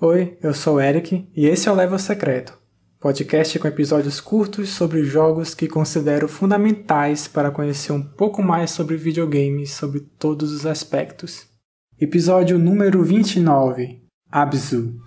Oi, eu sou o Eric e esse é o Level Secreto, podcast com episódios curtos sobre jogos que considero fundamentais para conhecer um pouco mais sobre videogames sobre todos os aspectos. Episódio número 29 Abzu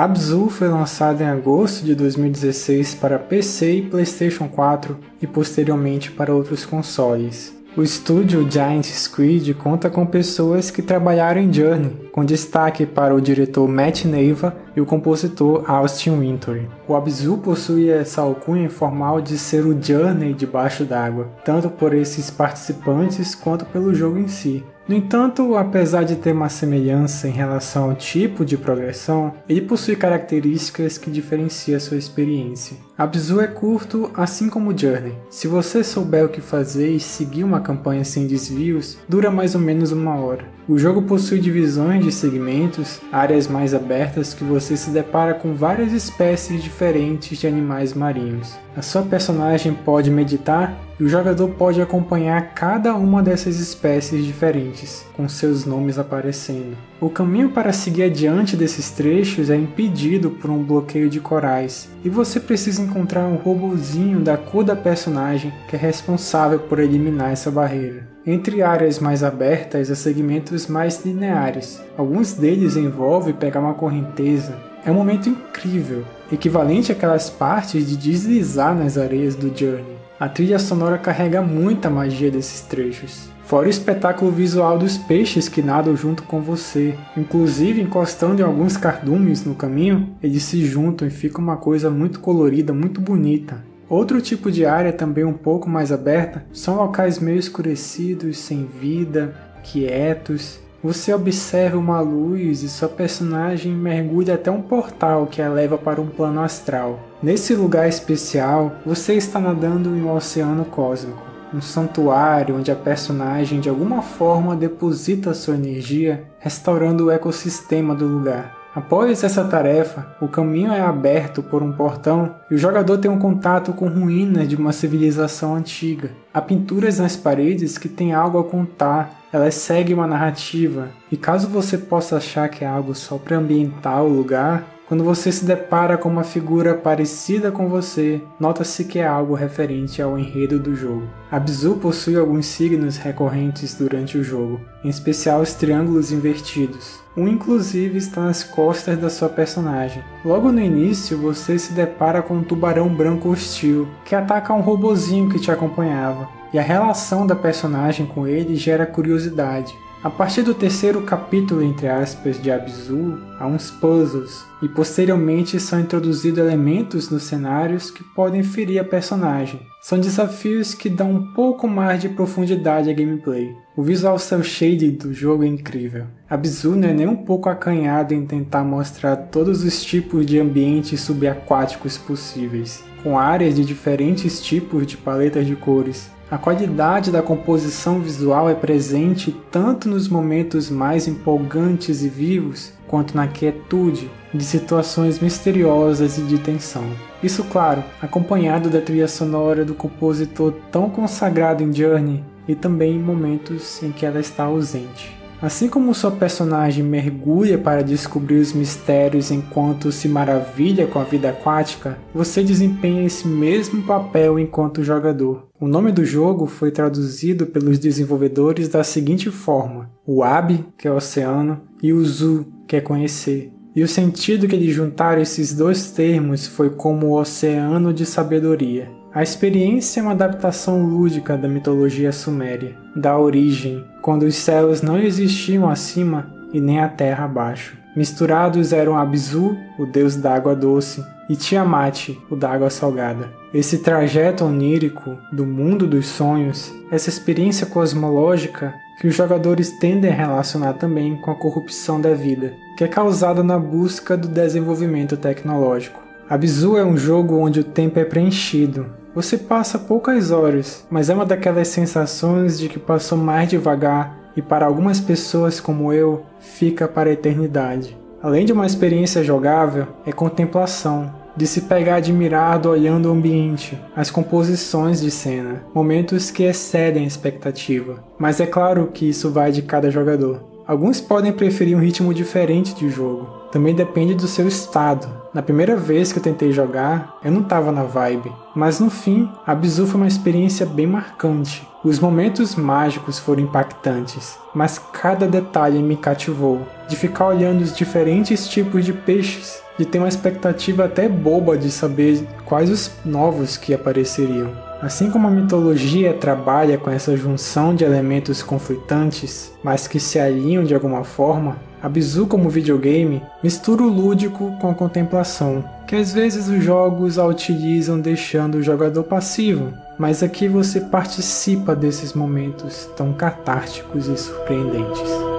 Abzu foi lançado em agosto de 2016 para PC e PlayStation 4 e posteriormente para outros consoles. O estúdio Giant Squid conta com pessoas que trabalharam em Journey, com destaque para o diretor Matt Neiva e o compositor Austin Wintory. O Abzu possui essa alcunha informal de ser o Journey debaixo d'água, tanto por esses participantes quanto pelo jogo em si. No entanto, apesar de ter uma semelhança em relação ao tipo de progressão, ele possui características que diferenciam sua experiência. Abzu é curto, assim como Journey. Se você souber o que fazer e seguir uma campanha sem desvios, dura mais ou menos uma hora. O jogo possui divisões de segmentos, áreas mais abertas que você se depara com várias espécies diferentes de animais marinhos. A sua personagem pode meditar e o jogador pode acompanhar cada uma dessas espécies diferentes, com seus nomes aparecendo. O caminho para seguir adiante desses trechos é impedido por um bloqueio de corais, e você precisa encontrar um robozinho da cor da personagem que é responsável por eliminar essa barreira. Entre áreas mais abertas há segmentos mais lineares. Alguns deles envolvem pegar uma correnteza. É um momento incrível, equivalente àquelas partes de deslizar nas areias do Journey. A trilha sonora carrega muita magia desses trechos. Fora o espetáculo visual dos peixes que nadam junto com você. Inclusive, encostando em alguns cardumes no caminho, eles se juntam e fica uma coisa muito colorida, muito bonita. Outro tipo de área também um pouco mais aberta são locais meio escurecidos, sem vida, quietos. Você observa uma luz e sua personagem mergulha até um portal que a leva para um plano astral. Nesse lugar especial, você está nadando em um oceano cósmico, um santuário onde a personagem de alguma forma deposita sua energia, restaurando o ecossistema do lugar. Após essa tarefa, o caminho é aberto por um portão e o jogador tem um contato com ruínas de uma civilização antiga. Há pinturas nas paredes que têm algo a contar, elas seguem uma narrativa, e caso você possa achar que é algo só para ambientar o lugar, quando você se depara com uma figura parecida com você, nota-se que é algo referente ao enredo do jogo. Abzu possui alguns signos recorrentes durante o jogo, em especial os triângulos invertidos. Um inclusive está nas costas da sua personagem. Logo no início, você se depara com um tubarão branco hostil, que ataca um robozinho que te acompanhava, e a relação da personagem com ele gera curiosidade. A partir do terceiro capítulo, entre aspas, de Abzu, há uns puzzles, e posteriormente são introduzidos elementos nos cenários que podem ferir a personagem. São desafios que dão um pouco mais de profundidade à gameplay. O visual cel shading do jogo é incrível. Abzu não é nem um pouco acanhado em tentar mostrar todos os tipos de ambientes subaquáticos possíveis, com áreas de diferentes tipos de paletas de cores, a qualidade da composição visual é presente tanto nos momentos mais empolgantes e vivos, quanto na quietude de situações misteriosas e de tensão. Isso, claro, acompanhado da trilha sonora do compositor tão consagrado em Journey e também em momentos em que ela está ausente. Assim como sua personagem mergulha para descobrir os mistérios enquanto se maravilha com a vida aquática, você desempenha esse mesmo papel enquanto jogador. O nome do jogo foi traduzido pelos desenvolvedores da seguinte forma: o Ab, que é oceano, e o Zu, que é conhecer. E o sentido que eles juntaram esses dois termos foi como o oceano de sabedoria. A experiência é uma adaptação lúdica da mitologia suméria, da origem, quando os céus não existiam acima e nem a terra abaixo. Misturados eram Abzu, o deus da água doce, e Tiamat, o da água salgada. Esse trajeto onírico do mundo dos sonhos, essa experiência cosmológica que os jogadores tendem a relacionar também com a corrupção da vida, que é causada na busca do desenvolvimento tecnológico. Abzu é um jogo onde o tempo é preenchido, Você passa poucas horas, mas é uma daquelas sensações de que passou mais devagar e para algumas pessoas como eu, fica para a eternidade. Além de uma experiência jogável, é contemplação, de se pegar admirado olhando o ambiente, as composições de cena, momentos que excedem a expectativa. Mas é claro que isso vai de cada jogador. Alguns podem preferir um ritmo diferente de jogo, também depende do seu estado. Na primeira vez que eu tentei jogar, eu não estava na vibe, mas no fim, a Bizu foi uma experiência bem marcante. Os momentos mágicos foram impactantes, mas cada detalhe me cativou. De ficar olhando os diferentes tipos de peixes, de ter uma expectativa até boba de saber quais os novos que apareceriam. Assim como a mitologia trabalha com essa junção de elementos conflitantes, mas que se alinham de alguma forma, a Bizu como videogame mistura o lúdico com a contemplação, que às vezes os jogos a utilizam deixando o jogador passivo, mas aqui você participa desses momentos tão catárticos e surpreendentes.